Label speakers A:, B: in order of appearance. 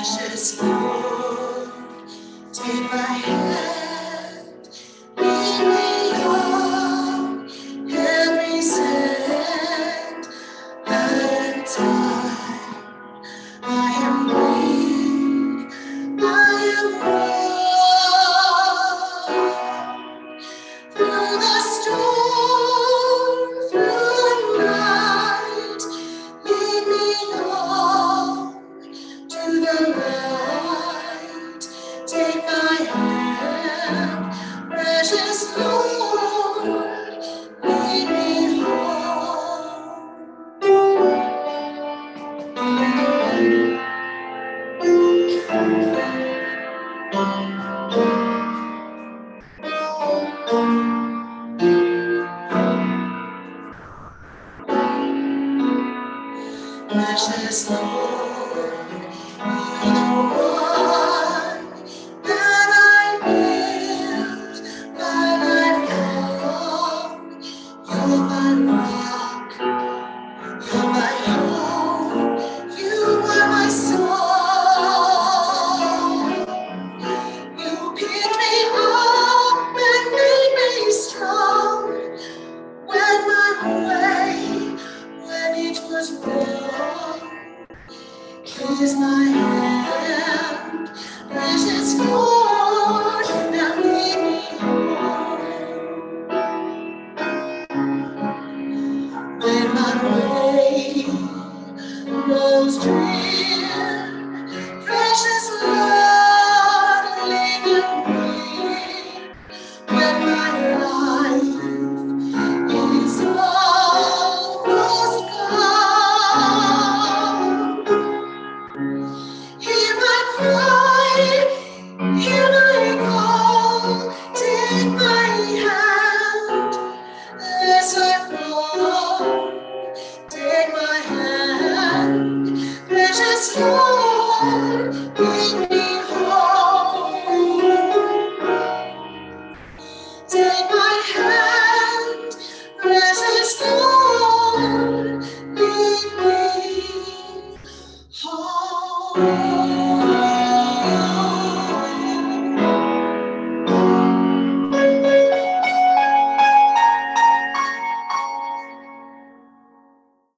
A: precious Lord, take my hand. Ночная свобода. is my hand, precious Lord, now lead me home. When my way grows drear, precious Lord, lead me. When my life destroy.